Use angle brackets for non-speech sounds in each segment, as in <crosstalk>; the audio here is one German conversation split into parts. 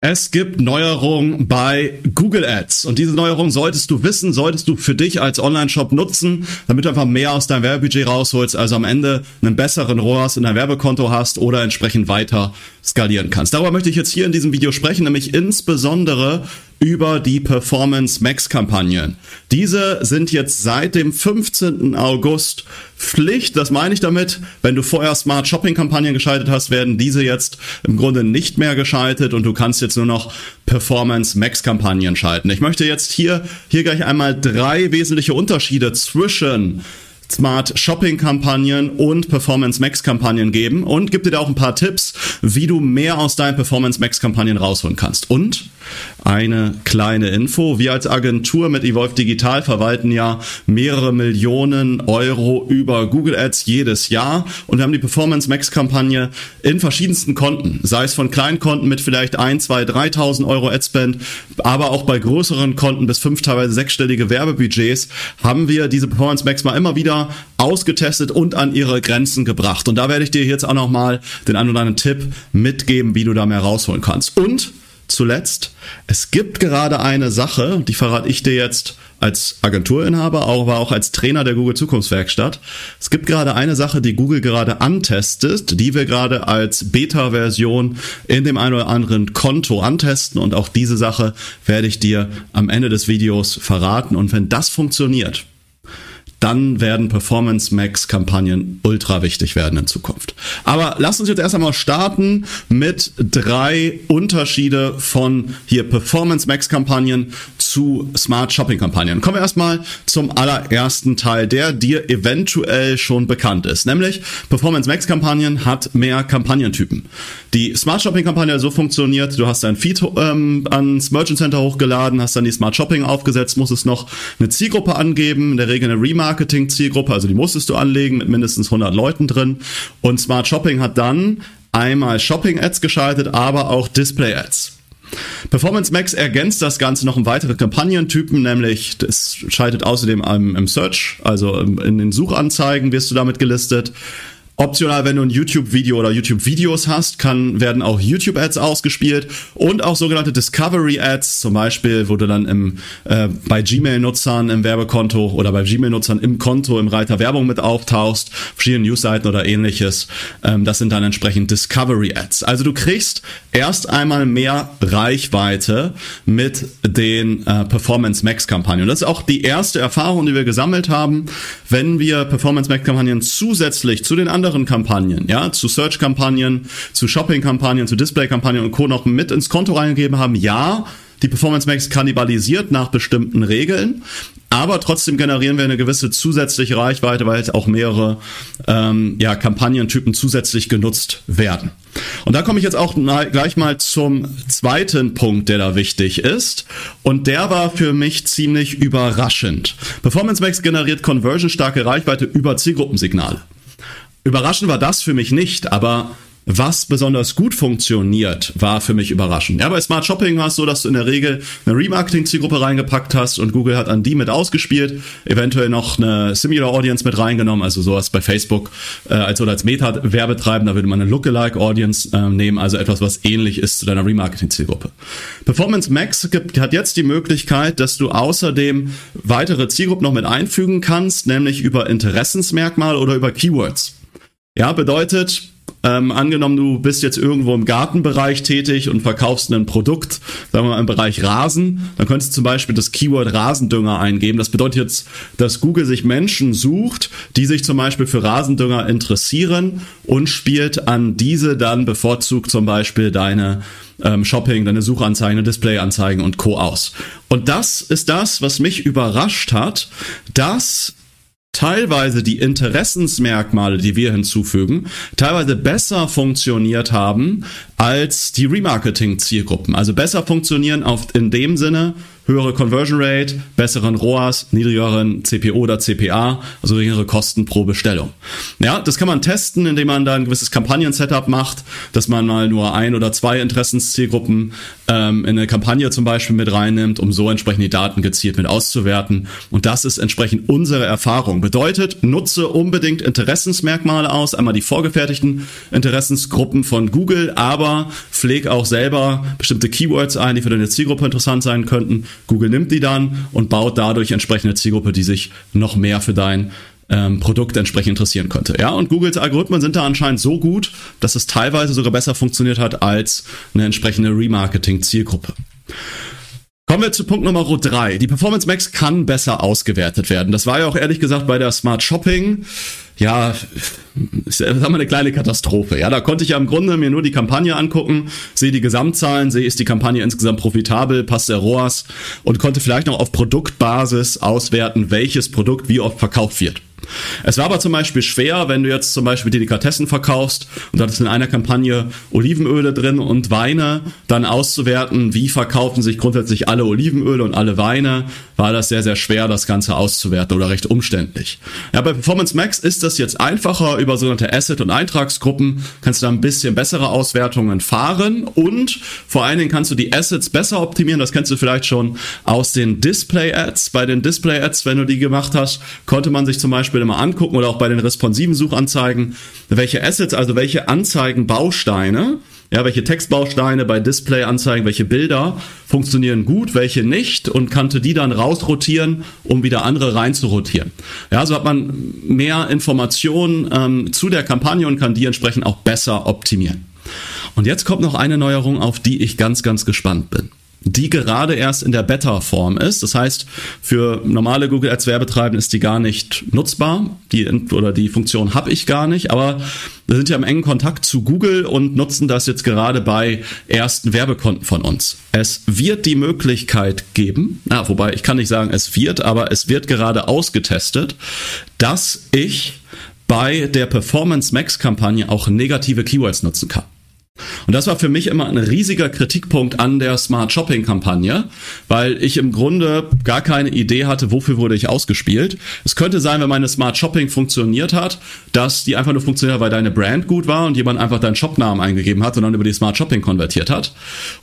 Es gibt Neuerungen bei Google Ads und diese Neuerung solltest du wissen, solltest du für dich als Online-Shop nutzen, damit du einfach mehr aus deinem Werbebudget rausholst, also am Ende einen besseren ROAS in deinem Werbekonto hast oder entsprechend weiter skalieren kannst. Darüber möchte ich jetzt hier in diesem Video sprechen, nämlich insbesondere über die Performance Max Kampagnen. Diese sind jetzt seit dem 15. August Pflicht. Das meine ich damit. Wenn du vorher Smart Shopping Kampagnen geschaltet hast, werden diese jetzt im Grunde nicht mehr geschaltet und du kannst jetzt nur noch Performance Max Kampagnen schalten. Ich möchte jetzt hier, hier gleich einmal drei wesentliche Unterschiede zwischen Smart Shopping Kampagnen und Performance Max Kampagnen geben und gibt dir da auch ein paar Tipps, wie du mehr aus deinen Performance Max Kampagnen rausholen kannst. Und eine kleine Info. Wir als Agentur mit Evolve Digital verwalten ja mehrere Millionen Euro über Google Ads jedes Jahr und wir haben die Performance Max Kampagne in verschiedensten Konten, sei es von kleinen Konten mit vielleicht 1, 2, 3.000 Euro Adspend, aber auch bei größeren Konten bis fünf, teilweise sechsstellige Werbebudgets haben wir diese Performance Max mal immer wieder ausgetestet und an ihre Grenzen gebracht. Und da werde ich dir jetzt auch nochmal den einen oder anderen Tipp mitgeben, wie du da mehr rausholen kannst. Und zuletzt, es gibt gerade eine Sache, die verrate ich dir jetzt als Agenturinhaber, aber auch als Trainer der Google Zukunftswerkstatt. Es gibt gerade eine Sache, die Google gerade antestet, die wir gerade als Beta-Version in dem einen oder anderen Konto antesten und auch diese Sache werde ich dir am Ende des Videos verraten. Und wenn das funktioniert, dann werden Performance Max Kampagnen ultra wichtig werden in Zukunft. Aber lass uns jetzt erst einmal starten mit drei Unterschiede von hier Performance Max Kampagnen zu Smart Shopping Kampagnen. Kommen wir erstmal zum allerersten Teil, der dir eventuell schon bekannt ist, nämlich Performance Max Kampagnen hat mehr Kampagnentypen. Die Smart Shopping Kampagne so funktioniert, du hast dein Feed ähm, ans Merchant Center hochgeladen, hast dann die Smart Shopping aufgesetzt, musst es noch eine Zielgruppe angeben, in der Regel eine Remark Remarketing-Zielgruppe, also die musstest du anlegen mit mindestens 100 Leuten drin. Und Smart Shopping hat dann einmal Shopping-Ads geschaltet, aber auch Display-Ads. Performance Max ergänzt das Ganze noch um weitere Kampagnentypen, nämlich es schaltet außerdem im Search, also in den Suchanzeigen wirst du damit gelistet. Optional, wenn du ein YouTube-Video oder YouTube-Videos hast, kann, werden auch YouTube-Ads ausgespielt und auch sogenannte Discovery-Ads, zum Beispiel, wo du dann im, äh, bei Gmail-Nutzern im Werbekonto oder bei Gmail-Nutzern im Konto im Reiter Werbung mit auftauchst, verschiedene Newsseiten oder ähnliches. Ähm, das sind dann entsprechend Discovery-Ads. Also du kriegst erst einmal mehr Reichweite mit den äh, Performance Max-Kampagnen. Das ist auch die erste Erfahrung, die wir gesammelt haben, wenn wir Performance Max-Kampagnen zusätzlich zu den anderen anderen Kampagnen, ja, zu Search-Kampagnen, zu Shopping-Kampagnen, zu Display-Kampagnen und Co. noch mit ins Konto reingegeben haben, ja, die Performance Max kannibalisiert nach bestimmten Regeln, aber trotzdem generieren wir eine gewisse zusätzliche Reichweite, weil jetzt auch mehrere ähm, ja, Kampagnentypen zusätzlich genutzt werden. Und da komme ich jetzt auch mal, gleich mal zum zweiten Punkt, der da wichtig ist. Und der war für mich ziemlich überraschend. Performance Max generiert conversionstarke Reichweite über Zielgruppensignale. Überraschend war das für mich nicht, aber was besonders gut funktioniert, war für mich überraschend. Ja, bei Smart Shopping war es so, dass du in der Regel eine Remarketing-Zielgruppe reingepackt hast und Google hat an die mit ausgespielt, eventuell noch eine Similar Audience mit reingenommen, also sowas bei Facebook äh, als oder als Meta-Werbetreibender würde man eine Lookalike Audience äh, nehmen, also etwas, was ähnlich ist zu deiner Remarketing-Zielgruppe. Performance Max gibt, hat jetzt die Möglichkeit, dass du außerdem weitere Zielgruppen noch mit einfügen kannst, nämlich über Interessensmerkmal oder über Keywords. Ja, bedeutet, ähm, angenommen, du bist jetzt irgendwo im Gartenbereich tätig und verkaufst ein Produkt, sagen wir mal im Bereich Rasen, dann könntest du zum Beispiel das Keyword Rasendünger eingeben. Das bedeutet jetzt, dass Google sich Menschen sucht, die sich zum Beispiel für Rasendünger interessieren und spielt an diese dann bevorzugt zum Beispiel deine ähm, Shopping, deine Suchanzeigen, Displayanzeigen und Co. aus. Und das ist das, was mich überrascht hat, dass teilweise die Interessensmerkmale, die wir hinzufügen, teilweise besser funktioniert haben als die Remarketing-Zielgruppen. Also besser funktionieren auf, in dem Sinne höhere Conversion Rate, besseren ROAS, niedrigeren CPO oder CPA, also geringere Kosten pro Bestellung. Ja, das kann man testen, indem man da ein gewisses Kampagnen-Setup macht, dass man mal nur ein oder zwei Interessenszielgruppen ähm, in eine Kampagne zum Beispiel mit reinnimmt, um so entsprechend die Daten gezielt mit auszuwerten. Und das ist entsprechend unsere Erfahrung. Bedeutet, nutze unbedingt Interessensmerkmale aus, einmal die vorgefertigten Interessensgruppen von Google, aber pfleg auch selber bestimmte Keywords ein, die für deine Zielgruppe interessant sein könnten. Google nimmt die dann und baut dadurch entsprechende Zielgruppe, die sich noch mehr für dein ähm, Produkt entsprechend interessieren könnte. Ja, und Googles Algorithmen sind da anscheinend so gut, dass es teilweise sogar besser funktioniert hat als eine entsprechende Remarketing-Zielgruppe. Kommen wir zu Punkt Nummer drei. Die Performance Max kann besser ausgewertet werden. Das war ja auch ehrlich gesagt bei der Smart Shopping, ja, ich sag mal eine kleine Katastrophe. Ja, da konnte ich ja im Grunde mir nur die Kampagne angucken, sehe die Gesamtzahlen, sehe, ist die Kampagne insgesamt profitabel, passt der ROAS und konnte vielleicht noch auf Produktbasis auswerten, welches Produkt wie oft verkauft wird. Es war aber zum Beispiel schwer, wenn du jetzt zum Beispiel Delikatessen verkaufst und hattest in einer Kampagne Olivenöle drin und Weine, dann auszuwerten, wie verkaufen sich grundsätzlich alle Olivenöle und alle Weine, war das sehr, sehr schwer, das Ganze auszuwerten oder recht umständlich. Ja, bei Performance Max ist das jetzt einfacher über sogenannte Asset- und Eintragsgruppen, kannst du da ein bisschen bessere Auswertungen fahren und vor allen Dingen kannst du die Assets besser optimieren, das kennst du vielleicht schon aus den Display-Ads. Bei den Display-Ads, wenn du die gemacht hast, konnte man sich zum Beispiel Beispiel immer angucken oder auch bei den responsiven Suchanzeigen, welche Assets, also welche Anzeigenbausteine, ja, welche Textbausteine bei Displayanzeigen, welche Bilder funktionieren gut, welche nicht und kannte die dann rausrotieren, um wieder andere reinzurotieren. Ja, so hat man mehr Informationen ähm, zu der Kampagne und kann die entsprechend auch besser optimieren. Und jetzt kommt noch eine Neuerung, auf die ich ganz, ganz gespannt bin die gerade erst in der Beta-Form ist. Das heißt, für normale Google Ads Werbetreibende ist die gar nicht nutzbar. Die oder die Funktion habe ich gar nicht, aber wir sind ja im engen Kontakt zu Google und nutzen das jetzt gerade bei ersten Werbekonten von uns. Es wird die Möglichkeit geben, na, wobei ich kann nicht sagen, es wird, aber es wird gerade ausgetestet, dass ich bei der Performance Max Kampagne auch negative Keywords nutzen kann. Und das war für mich immer ein riesiger Kritikpunkt an der Smart Shopping Kampagne, weil ich im Grunde gar keine Idee hatte, wofür wurde ich ausgespielt. Es könnte sein, wenn meine Smart Shopping funktioniert hat, dass die einfach nur funktioniert hat, weil deine Brand gut war und jemand einfach deinen Shopnamen eingegeben hat und dann über die Smart Shopping konvertiert hat.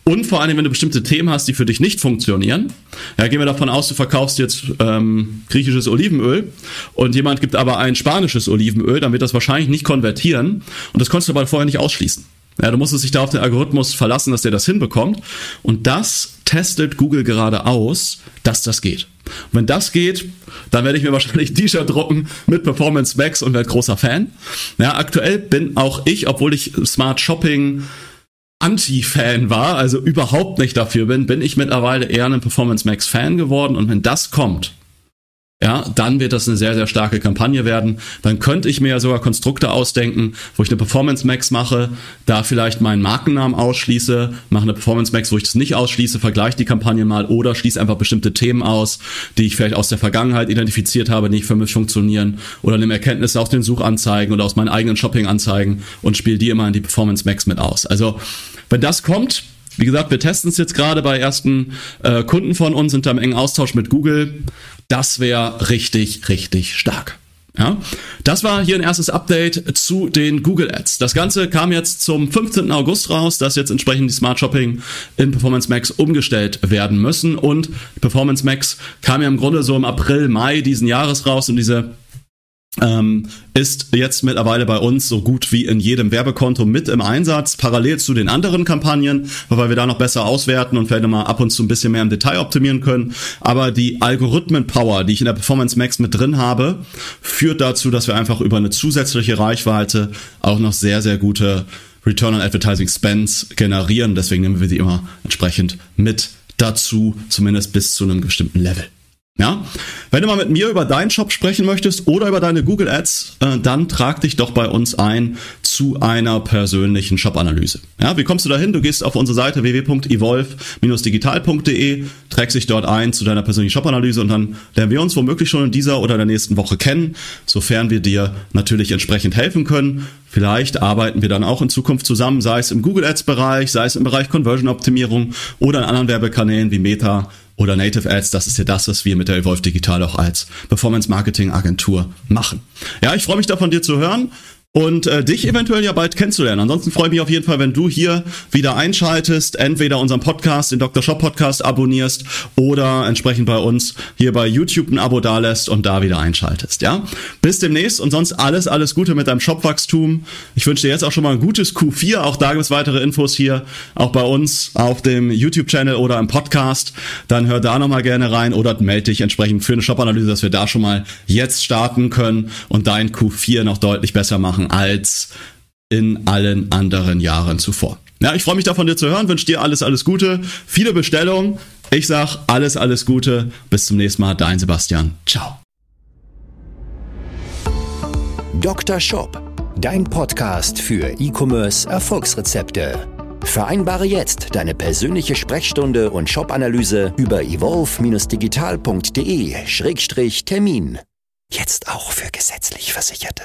Und vor allem, wenn du bestimmte Themen hast, die für dich nicht funktionieren. Ja, gehen wir davon aus, du verkaufst jetzt ähm, griechisches Olivenöl und jemand gibt aber ein spanisches Olivenöl, dann wird das wahrscheinlich nicht konvertieren und das konntest du aber vorher nicht ausschließen. Ja, du musst dich da auf den Algorithmus verlassen, dass der das hinbekommt. Und das testet Google gerade aus, dass das geht. Und wenn das geht, dann werde ich mir <laughs> wahrscheinlich ein T-Shirt drucken mit Performance Max und werde großer Fan. Ja, aktuell bin auch ich, obwohl ich Smart Shopping Anti-Fan war, also überhaupt nicht dafür bin, bin ich mittlerweile eher ein Performance Max Fan geworden. Und wenn das kommt, ja, dann wird das eine sehr, sehr starke Kampagne werden. Dann könnte ich mir ja sogar Konstrukte ausdenken, wo ich eine Performance Max mache, da vielleicht meinen Markennamen ausschließe, mache eine Performance Max, wo ich das nicht ausschließe, vergleiche die Kampagne mal oder schließe einfach bestimmte Themen aus, die ich vielleicht aus der Vergangenheit identifiziert habe, die nicht für mich funktionieren oder nehme Erkenntnisse aus den Suchanzeigen oder aus meinen eigenen Shopping-Anzeigen und spiele die immer in die Performance Max mit aus. Also, wenn das kommt, wie gesagt, wir testen es jetzt gerade bei ersten äh, Kunden von uns, sind da im engen Austausch mit Google. Das wäre richtig, richtig stark. Ja, das war hier ein erstes Update zu den Google Ads. Das Ganze kam jetzt zum 15. August raus, dass jetzt entsprechend die Smart Shopping in Performance Max umgestellt werden müssen und Performance Max kam ja im Grunde so im April, Mai diesen Jahres raus und diese ähm, ist jetzt mittlerweile bei uns so gut wie in jedem Werbekonto mit im Einsatz, parallel zu den anderen Kampagnen, weil wir da noch besser auswerten und vielleicht mal ab und zu ein bisschen mehr im Detail optimieren können. Aber die Algorithmen-Power, die ich in der Performance Max mit drin habe, führt dazu, dass wir einfach über eine zusätzliche Reichweite auch noch sehr, sehr gute Return on Advertising Spends generieren. Deswegen nehmen wir sie immer entsprechend mit dazu, zumindest bis zu einem bestimmten Level. Ja, wenn du mal mit mir über deinen Shop sprechen möchtest oder über deine Google Ads, äh, dann trag dich doch bei uns ein zu einer persönlichen Shop-Analyse. Ja, wie kommst du dahin? Du gehst auf unsere Seite www.evolve-digital.de, trägst dich dort ein zu deiner persönlichen Shop-Analyse und dann lernen wir uns womöglich schon in dieser oder der nächsten Woche kennen, sofern wir dir natürlich entsprechend helfen können. Vielleicht arbeiten wir dann auch in Zukunft zusammen, sei es im Google Ads Bereich, sei es im Bereich Conversion Optimierung oder in anderen Werbekanälen wie Meta oder Native Ads. Das ist ja das, was wir mit der Evolve Digital auch als Performance Marketing Agentur machen. Ja, ich freue mich da von dir zu hören und äh, dich eventuell ja bald kennenzulernen. Ansonsten freue ich mich auf jeden Fall, wenn du hier wieder einschaltest, entweder unseren Podcast, den Dr. Shop Podcast abonnierst oder entsprechend bei uns hier bei YouTube ein Abo dalässt und da wieder einschaltest, ja? Bis demnächst und sonst alles, alles Gute mit deinem Shopwachstum. Ich wünsche dir jetzt auch schon mal ein gutes Q4. Auch da gibt es weitere Infos hier, auch bei uns auf dem YouTube-Channel oder im Podcast. Dann hör da nochmal gerne rein oder melde dich entsprechend für eine Shop-Analyse, dass wir da schon mal jetzt starten können und dein Q4 noch deutlich besser machen machen als in allen anderen Jahren zuvor. Ja, ich freue mich davon dir zu hören, wünsche dir alles, alles Gute, viele Bestellungen. Ich sag alles, alles Gute. Bis zum nächsten Mal. Dein Sebastian. Ciao. Dr. Shop, dein Podcast für E-Commerce Erfolgsrezepte. Vereinbare jetzt deine persönliche Sprechstunde und Shop-Analyse über evolve-digital.de-termin. Jetzt auch für gesetzlich Versicherte.